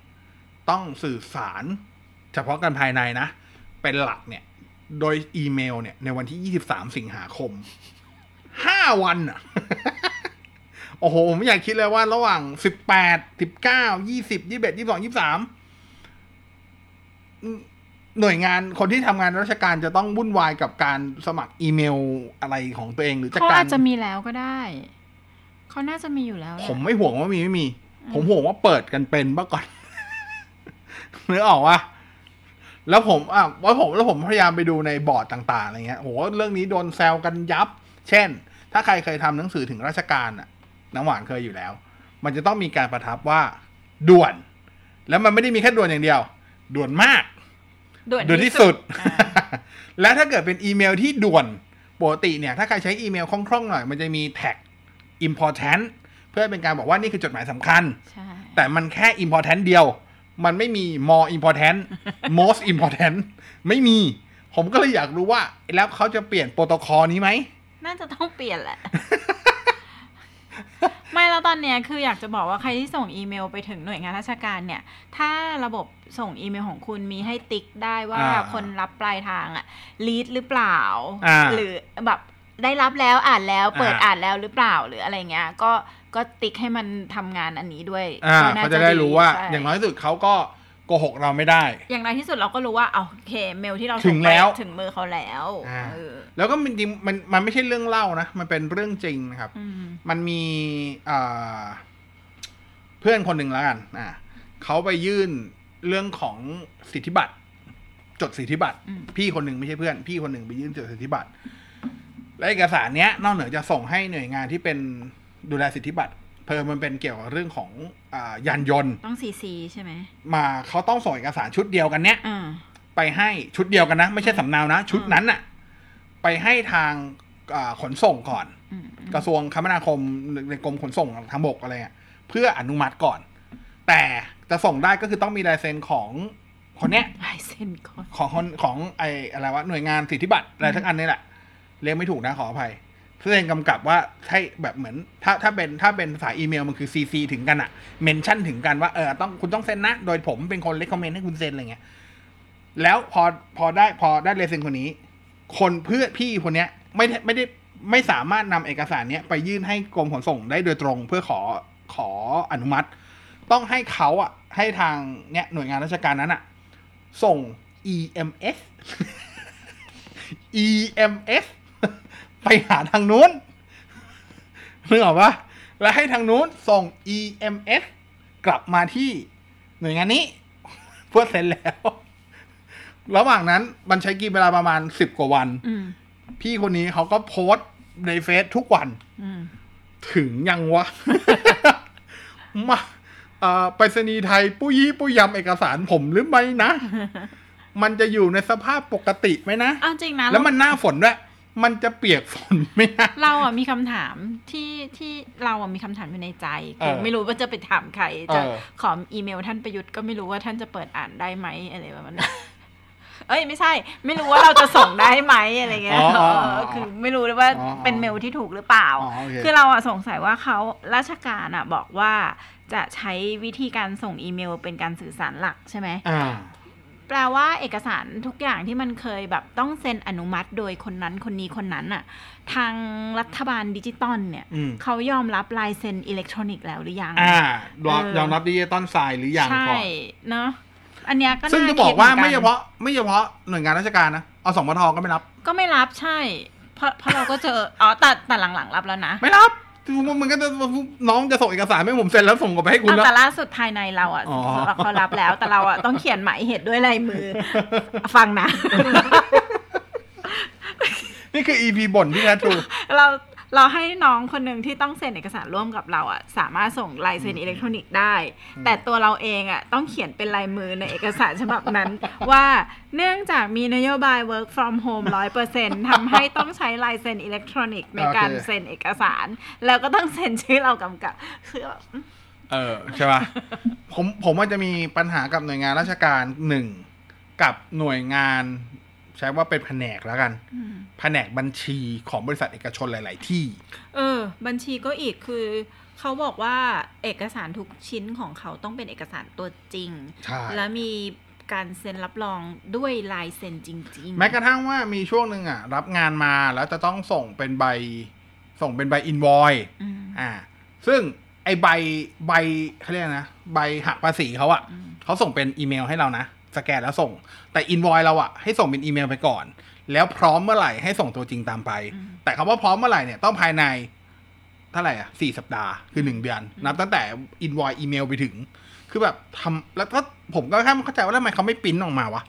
Speaker 2: ต้องสื่อสาร เฉพาะกันภายในนะ เป็นหลักเนี่ย โดยอีเมลเนี่ย ในวันที่ 23 สิงหาคม ห้าวันอะโอ้โหผมไม่อยากคิดเลยว่าระหว่าง 18 19 20 21 22 23อืม หน่วยงานคนที่ทำงานราชการจะต้องวุ่นวายกับการสมัครอีเมลอะไรของตัวเองหรือจาก
Speaker 3: เขา
Speaker 2: การ
Speaker 3: อาจจะมีแล้วก็ได้ เขาน่าจะมีอยู่แล้วแหละ
Speaker 2: ผมไม่ห่วงว่ามีไม่มี ผมห่วงว่าเปิดกันเป็นบ้าก่อนนึกออกว่าแล้วผมอะว่าผมแล้วผมพยายามไปดูในบอร์ดต่าง ๆอะไรเงี้ยโหเรื่องนี้โดนแซวกันยับ เช่น ถ้าใครเคยทำหนังสือถึงราชการอะ น้ำหวานเคยอยู่แล้ว มันจะต้องมีการประทับว่า ด่วน แล้วมันไม่ได้มีแค่ด่วนอย่างเดียว ด่วนมาก
Speaker 3: ด่วน
Speaker 2: ด่วนที่สุด
Speaker 3: อ่า
Speaker 2: และถ้าเกิดเป็นอีเมลที่ด่วนปกติเนี่ย ถ้าใครใช้อีเมลคล่องๆหน่อย มันจะมีแท็ก important เพื่อเป็นการบอกว่านี่คือจดหมายสำคัญ
Speaker 3: ใช่
Speaker 2: แต่มันแค่ important เดียว มันไม่มี more important most important ไม่มี ผมก็เลยอยากรู้ว่า แล้วเขาจะเปลี่ยนโปรโตคอลนี้ไหม
Speaker 3: น่าจะต้องเปลี่ยนแหละ ไม่แล้วตอนเนี้ยคืออยากจะบอกว่าใครที่ส่งอีเมลไปถึงหน่วยงานราชการเนี่ย ถ้าระบบส่งอีเมลของคุณมีให้ติ๊กได้ว่า
Speaker 2: อ่า
Speaker 3: คนรับปลายทางอะลีดหรือเปล่า
Speaker 2: อ่า
Speaker 3: หรือแบบได้รับแล้วอ่านแล้วเปิด
Speaker 2: อ่า
Speaker 3: อ่านแล้วหรือเปล่าหรืออะไรเงี้ย ก็ก็ติ๊กให้มันทำงานอันนี้ด้วย
Speaker 2: อ่า
Speaker 3: ก็น่
Speaker 2: เขาจะได้รู้ว่า
Speaker 3: ใช่
Speaker 2: อย่างน้อยที่สุดเขาก็โกหกเราไม่ได้
Speaker 3: อย่างไรที่สุดเราก็รู้ว่าเอาโอเคเมลที่เรา
Speaker 2: ถึ
Speaker 3: ส่
Speaker 2: ง
Speaker 3: งไป
Speaker 2: แล้ว
Speaker 3: ถึงมือเขาแล้ว
Speaker 2: อ่า
Speaker 3: เออ
Speaker 2: แล้วก็มันจริงมันมันไม่ใช่เรื่องเล่านะ มันเป็นเรื่องจริงนะครับ
Speaker 3: อืม
Speaker 2: มันมีอ่าเพื่อนคนหนึ่งแล้วกัน อ่าเขาไปยื่นเรื่องของสิทธิบัตรจดสิทธิบัตร
Speaker 3: อืม
Speaker 2: พี่คนหนึ่งไม่ใช่เพื่อน พี่คนหนึ่งไปยื่นจดสิทธิบัตรและเอกสารเนี้ยนอกเหนือจะส่งให้หน่วยงานที่เป็นดูแลสิทธิบัตร เพิ่มมันเป็นเกี่ยวกับเรื่องของอ่ายานยนต์
Speaker 3: ต้องซีซีใช่ไหม
Speaker 2: มาเขาต้องส่งเอกสารชุดเดียวกันเนี้ย
Speaker 3: อ่า
Speaker 2: ไปให้ชุดเดียวกันนะ ไม่ใช่สำเนานะ ชุดนั้นอะไปให้ทางอ่าขนส่งก่อน
Speaker 3: อืม
Speaker 2: กระทรวงคมนาคมในกรมขนส่งทางบกอะไรเงี้ยเพื่ออนุมัติก่อน แต่จะส่งได้ก็คือต้องมีลายเซ็นของคนเนี้ย
Speaker 3: ลายเส้นก่อน
Speaker 2: ของคนของไออะไรวะหน่วยงานสิทธิบัตรอะไรทั้งอันนี่แหละเรียกไม่ถูกนะขออภัยเพื่อเซ็นกำกับว่าใช่แบบเหมือน ถ้าถ้าเป็นถ้าเป็นสายอีเมลมันคือซีซีถึงกันอะเมนชั่นถึงกันว่าเออต้องคุณต้องเซ็นนะ โดยผมเป็นคนเล c คอมเมนต์ให้คุณเซ็นอะไรเงี้ยแล้วพอพอได้พอได้เลเซ็นคนนี้ คนเพื่อพี่คนเนี้ย ไม่ได้ไม่ได้ไม่สามารถนำเอกสารเนี้ยไปยื่นให้กรมขนส่งได้โดยตรง เพื่อขอขออนุมัติ ต้องให้เขาอะให้ทางเนี่ยหน่วยงานราชการนั้นอะส่ง EMS EMS ไปหาทางนู้นนึกออกปะแล้วให้ทางนู้นส่ง EMS กลับมาที่หน่วยงานนี้ เพื่อเซ็นแล้ว ระหว่างนั้นมันใช้กี่เวลาประมาณสิบกว่าวัน
Speaker 3: อืม
Speaker 2: พี่คนนี้เขาก็โพสต์ในเฟซทุกวัน
Speaker 3: อืม
Speaker 2: ถึงยังวะ มาเอ่อไปรษณีย์ไทยปุยยี่ปุยยำเอกสารผมหรือไม่นะ มันจะอยู่ในสภาพปกติไหมนะ
Speaker 3: เอาจริงนะ
Speaker 2: แล้วมันหน้าฝนด้วย มันจะเปียกฝนไหมนะ
Speaker 3: เราอะมีคำถามที่ที่เราอะมีคำถามอยู่ในใจคือ
Speaker 2: เออ
Speaker 3: ไม่รู้ว่าจะไปถามใครจะ
Speaker 2: เออ
Speaker 3: ขออีเมลท่านประยุทธ์ก็ไม่รู้ว่าท่านจะเปิดอ่านได้ไหมอะไรประมาณนั้นเอ้ยไม่ใช่ ไม่รู้ว่าเราจะส่งได้ไหมอะไรเงี้ย
Speaker 2: อ๋ออ๋อ
Speaker 3: เออคือไม่รู้เลยว่า
Speaker 2: อ๋อ
Speaker 3: เป็นเมลที่ถูกหรือเปล่า
Speaker 2: อ๋อโอเค
Speaker 3: คือเราอะสงสัยว่าเขาราชการอะบอกว่าจะใช้วิธีการส่งอีเมลเป็นการสื่อสารหลักใช่ไหม
Speaker 2: อ่า
Speaker 3: แปลว่าเอกสารทุกอย่างที่มันเคยแบบต้องเซ็นอนุมัติโดยคนนั้นคนนี้คนนั้นอะทางรัฐบาลดิจิตอลเนี่ย
Speaker 2: อืม
Speaker 3: เขายอมรับลายเซ็นอิเล็กทรอนิกส์แล้วหรือยัง
Speaker 2: อ่า
Speaker 3: เออ
Speaker 2: ยอมรับดิจิตอลไซน์หรือยัง
Speaker 3: ใช่
Speaker 2: ก่อน
Speaker 3: เนาะอันเนี้ยก็
Speaker 2: ซึ่ง
Speaker 3: น่
Speaker 2: จะบอกว่า
Speaker 3: คิดห
Speaker 2: ไม่
Speaker 3: น
Speaker 2: เฉ
Speaker 3: น
Speaker 2: พาะไม่เฉพาะหน่วยงานราชการนะเอาสมทก็ไม่รับ
Speaker 3: ก็ไม่รับใช่ เพราะเพราะเราก็เจออ๋อแต่แต่หลังๆรับแล้วนะ
Speaker 2: ไม่รับ คือมันก็จะน้องจะส่งเอกสารให้ผมเซ็นแล้วส่งกลับไปให้คุณ
Speaker 3: เอา
Speaker 2: แล้ว
Speaker 3: แต่ล่าสุดภายในเราอะ
Speaker 2: อ๋อ
Speaker 3: เขารับแล้วแต่เราอะต้องเขียนหมายเหตุด้วยลายมือ ฟังนะ
Speaker 2: นี่คือ EP บ่นที่แท้ทรู
Speaker 3: เรา เราให้น้องคนหนึ่งที่ต้องเซ็นเอกสารร่วมกับเราอะสามารถส่งลายเซ็นอิเล็กทรอนิกส์ได้ แต่ตัวเราเองอะต้องเขียนเป็นลายมือในเอกสารฉบับนั้น ว่าเนื่องจากมีนโยบาย work from home ร้อยเปอร์เซ็นทำให้ต้องใช้ลายเซ็นอิเล็กทรอนิกส์ในการ
Speaker 2: โอเค
Speaker 3: เซ็นเอกสาร แล้วก็ต้องเซ็นชื่อเรากำกับคือแบบ
Speaker 2: เออใช่ป่ะผมผมว่าจะมีปัญหากับหน่วยงานราชการหนึ่งกับหน่วยงาน ใช้ว่าเป็นแผนกแล้วกันแผนกบัญชีของบริษัทเอกชนหลาย ๆ ที่
Speaker 3: เออ บัญชีก็อีกคือเขาบอกว่าเอกสารทุกชิ้นของเขาต้องเป็นเอกสารตัวจริง
Speaker 2: ใช่
Speaker 3: และมีการเซ็นรับรองด้วยลายเซ็นจริง ๆ
Speaker 2: แม้กระทั่งว่ามีช่วงหนึ่งอะ รับงานมาแล้วจะต้องส่งเป็นใบ ส่งเป็นใบอินวอย
Speaker 3: อืม
Speaker 2: อ่า ซึ่งไอใบใบเขาเรียกนะ ใบหักภาษีเขาอะเขาส่งเป็นอีเมลให้เรานะ สแกนแล้วส่ง แต่อินวอยเราอะให้ส่งเป็นอีเมลไปก่อน แล้วพร้อมเมื่อไหร่ให้ส่งตัวจริงตามไป แต่คำว่าพร้อมเมื่อไหร่เนี่ยต้องภายในเท่าไหร่อะสี่สัปดาห์คือหนึ่งเดือน นับตั้งแต่อินวอยอีเมลไปถึง คือแบบทำแล้วก็ผมก็แค่ไม่เข้าใจว่าทำไมเขาไม่ปริ้นออกมาวะ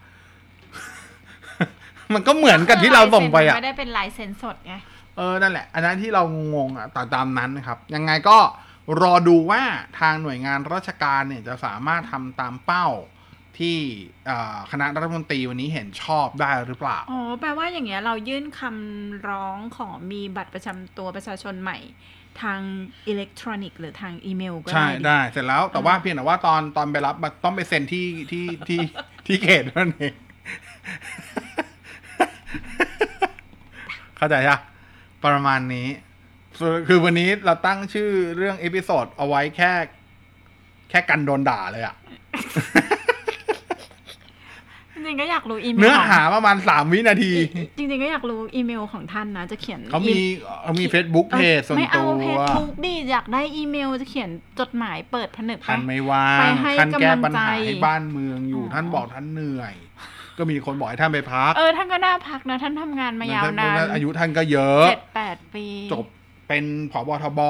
Speaker 2: มันก็เหมือนกันที่เราส่งไปอะ
Speaker 3: ไม่ได้เป็นลายเซ็นสดไง
Speaker 2: เออนั่นแหละ อันนั้นที่เรางงๆอะตามตามนั้นนะครับ ยังไงก็รอดูว่าทางหน่วยงานราชการเนี่ยจะสามารถทำตามเป้า ที่เอ่อคณะรัฐมนตรีวันนี้เห็นชอบได้หรือเปล่า
Speaker 3: อ๋อ แปลว่าอย่างเงี้ยเรายื่นคำร้องขอมีบัตรประจำตัวประชาชนใหม่ ทางอิเล็กทรอนิกส์หรือทางอีเมลก็
Speaker 2: ใช่
Speaker 3: ได้ดิ
Speaker 2: ได้ เสร็จแล้วแต่ว่าเพียงแต่ว่าตอนตอนไปรับบัตรต้องไปเซ็นที่ที่ที่ที่เขตนั่นเอง เข้าใจใช่ประมาณนี้คือคือวันนี้เราตั้งชื่อเรื่องเอพิโซดเอาไว้แค่ แค่กันโดนด่าเลยอะ
Speaker 3: จ ริงๆก็อยากรู้อีเมล
Speaker 2: เนื้อ
Speaker 3: ของ
Speaker 2: หาประมาณสามวินาที
Speaker 3: จริงๆก็อยากรู้อีเมลของท่านนะ จะเขียน
Speaker 2: เขามีเขามี Facebook เพจส่วน
Speaker 3: ไม่
Speaker 2: ตั
Speaker 3: เอา
Speaker 2: ว
Speaker 3: เพจทุกดิอยากได้อีเมลจะเขียนจดหมายเปิดผนึก
Speaker 2: ท่าน
Speaker 3: ปะ
Speaker 2: ไม่ว่าง
Speaker 3: ไปให้
Speaker 2: ท่านแก้ปัญหากำ
Speaker 3: ลังใจ
Speaker 2: ให้บ้านเมืองอยู่
Speaker 3: อ๋อ
Speaker 2: ท่านบอกท่านเหนื่อย ก็มีคนบอกให้ท่านไปพัก
Speaker 3: เออท่านก็น่าพักนะ ท่านทำงานมายาวนาน
Speaker 2: อายุท่านก็เยอะ
Speaker 3: เจ็ดแปดปี
Speaker 2: จบเป็นผบทบ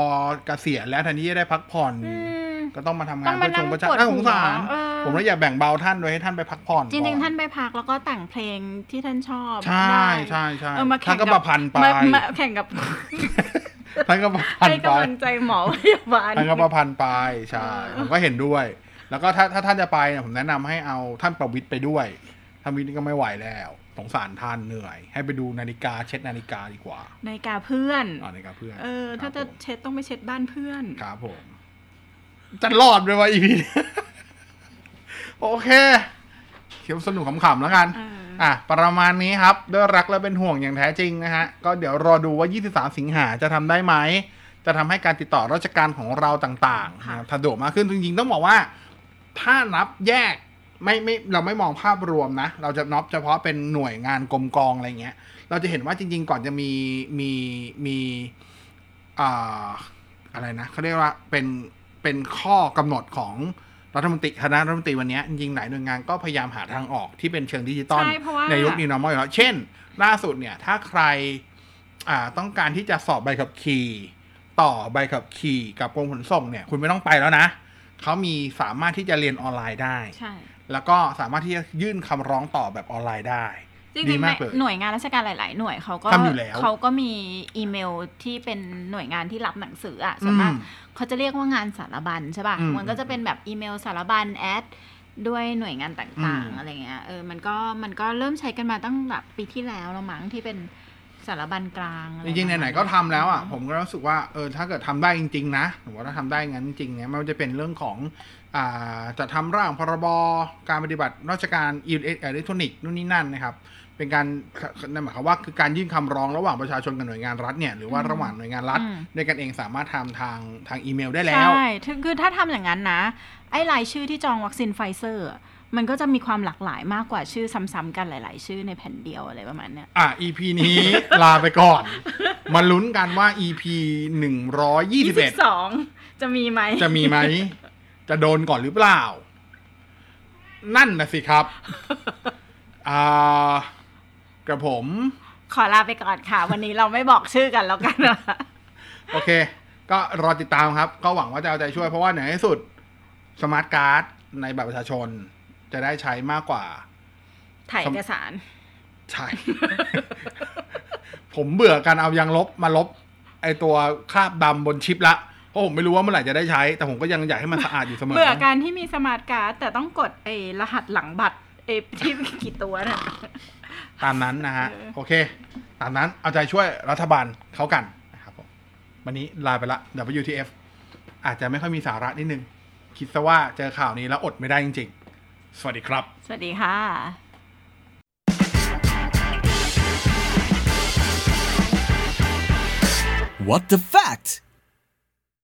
Speaker 2: เกษียณแล้วแทันที่จะได้พักผ่อน
Speaker 3: อืม
Speaker 2: ก็ต้องมาทำงา
Speaker 3: ต้
Speaker 2: น
Speaker 3: อง
Speaker 2: เพื่
Speaker 3: มา
Speaker 2: อชงประชา
Speaker 3: นั่งปวด
Speaker 2: น่าสงสาร
Speaker 3: หัวเออ
Speaker 2: ผมเลยอยากแบ่งเบาท่านโดยให้ท่านไปพักผ่อน
Speaker 3: จริง
Speaker 2: ก่อ
Speaker 3: ๆท่านไปพักแล้วก็แต่งเพลงที่ท่านชอบ
Speaker 2: ใช่
Speaker 3: ได้
Speaker 2: ใช่ใช่
Speaker 3: เออมาแข่
Speaker 2: ท่าน
Speaker 3: ง
Speaker 2: ก็
Speaker 3: กั
Speaker 2: ประพันธ์ไป
Speaker 3: มามาแข่งกับ
Speaker 2: ท่านก็ประพัน
Speaker 3: ให้
Speaker 2: ธ์ไป
Speaker 3: กำลังใจหมอพยาบาล
Speaker 2: ท่านก็ประพันธ์ไปใช่
Speaker 3: เออ
Speaker 2: ผมก็เห็นด้วย แล้วก็ถ้าถ้าท่านจะไปเนี่ยผมแนะนำให้เอาท่านประวิตรไปด้วยท่านประวิตรก็ไม่ไหวแล้วสงสารท่านเหนื่อย ให้ไปดูนาฬิกาเช็ดนาฬิกาดีกว่า
Speaker 3: ในกาเพื่อน
Speaker 2: อ๋อนาฬิกาเพื่อน
Speaker 3: เออ ถ้า
Speaker 2: ครั
Speaker 3: จะ
Speaker 2: บผม
Speaker 3: เช็ดต้องไปเช็ดบ้านเพื่อน
Speaker 2: ครับผม จะรอดไหมวะอีพีโอเคเขียวสนุกขำๆแล้วกัน
Speaker 3: เออ
Speaker 2: อะ ประมาณนี้ครับ ด้วยรักและเป็นห่วงอย่างแท้จริงนะฮะ ก็เดี๋ยวรอดูว่า 23 สิงหาจะทำได้ไหม จะทำให้การติดต่อราชการของเราต่างๆ
Speaker 3: ค่ะ
Speaker 2: นะครับสะดวกมากขึ้น จริงๆ ต้องบอกว่า ถ้านับแยกไม่ไม่เราไม่มองภาพรวมนะ เราจะนับเฉพาะเป็นหน่วยงานกรมกองอะไรเงี้ย เราจะเห็นว่าจริง ๆ ก่อนจะมีมีมีอ่าอะไรนะเขาเรียกว่าเป็น เป็นข้อกำหนดของรัฐมนตรีคณะรัฐมนตรีวันเนี้ยจริงๆหลายหน่วยงานก็พยายามหาทางออกที่เป็นเชิงดิจิตอล
Speaker 3: ใช่เพราะว่า
Speaker 2: ในยุคนี้ normal อยู่แล้ว เช่น ล่าสุดเนี่ยถ้าใครอ่าต้องการที่จะสอบใบขับขี่ต่อใบขับขี่กับกรมขนส่งเนี่ย คุณไม่ต้องไปแล้วนะเขามีสามารถที่จะเรียนออนไลน์ได้
Speaker 3: ใช่
Speaker 2: แล้วก็สามารถที่จะยื่นคำร้องต่อแบบออนไลน์ได้
Speaker 3: จ
Speaker 2: ดี
Speaker 3: ริงๆ
Speaker 2: มากเลย
Speaker 3: หน่วยงานราชการหลาย ๆ หน่วยเขาก็
Speaker 2: ทำอยู่แล้ว
Speaker 3: เขาก็มีอีเมลที่เป็นหน่วยงานที่รับหนังสืออะส่วนมาก
Speaker 2: อืม
Speaker 3: เขาจะเรียกว่างานสารบัญใช่ป่ะ
Speaker 2: อืม
Speaker 3: มันก็จะเป็นแบบอีเมลสารบัญแอดด้วยหน่วยงานต่าง
Speaker 2: อืม
Speaker 3: ๆอะไรเงี้ยเออมันก็มันก็เริ่มใช้กันมาตั้งแบบปีที่แล้วแล้วมั้งที่เป็นสารบัญกลางอะ
Speaker 2: จ
Speaker 3: ไริ
Speaker 2: งๆ
Speaker 3: ประมาณ
Speaker 2: ไหนๆก็ทำแล้วอะผมก็รู้สึกว่าเออถ้าเกิดทำได้จริงๆนะผมว่าถ้าทำได้งั้นจริงๆเนี่ยมันจะเป็นเรื่องของอ่าจะทำร่างพรบการปฏิบัติราชการอิเล็กทรอนิกส์นู่นนี่นั่นนะครับ เป็นการนั่นหมายความว่าคือการยื่นคำร้องระหว่างประชาชนกับหน่วยงานรัฐเนี่ยหรือว่าระหว่างหน่วยงานรัฐด้วยกันเองสามารถทำทางทางอีเมลได้แล้ว
Speaker 3: ใช่ถึงคือถ้าทำอย่างนั้นนะ ไอ้รายชื่อที่จองวัคซีนไฟเซอร์อะมันก็จะมีความหลากหลายมากกว่าชื่อซ้ำๆกันหลาย ๆ ชื่อในแผ่นเดียวอะไรประมาณเนี้ย
Speaker 2: อะ EP นี้ลาไปก่อน มาลุ้นกันว่า EP หนึ่งร้อยยี่สิบเอ็ด
Speaker 3: สองจะมีไหม
Speaker 2: จะมีไหม จะโดนก่อนหรือเปล่า นั่นนะสิครับ อ่า กระผม
Speaker 3: ขอลาไปก่อนค่ะ วันนี้เราไม่บอกชื่อกันแล้วกันนะ
Speaker 2: โอเค ก็รอติดตามครับ ก็หวังว่าจะเอาใจช่วยเพราะว่าในที่สุดสมาร์ทการ์ดในบัตรประชาชนจะได้ใช้มากกว่า
Speaker 3: ถ่ายเอกสาร
Speaker 2: ใช่ ผมเบื่อการเอายางลบมาลบ ไอตัวคราบดำบนชิปละเพราะผมไม่รู้ว่าเมื่อไหร่จะได้ใช้ แต่ผมก็ยังอยากให้มันสะอาดอยู่เสมอ
Speaker 3: เบื่อการที่มีสมาร์ทการ์ดแต่ต้องกดไอ้รหัสหลังบัตรไอ้ที่กี่ตัวน่ะ
Speaker 2: ตามนั้นนะฮะ
Speaker 3: เออ
Speaker 2: โอเค ตามนั้นเอาใจช่วยรัฐบาลเขากันนะครับผมวันนี้ลาไปละ WTF อาจจะไม่ค่อยมีสาระนิดนึง คิดซะว่าเจอข่าวนี้แล้วอดไม่ได้จริง ๆ สวัสดีครับ
Speaker 3: สวัสดีค่ะ
Speaker 1: What the fact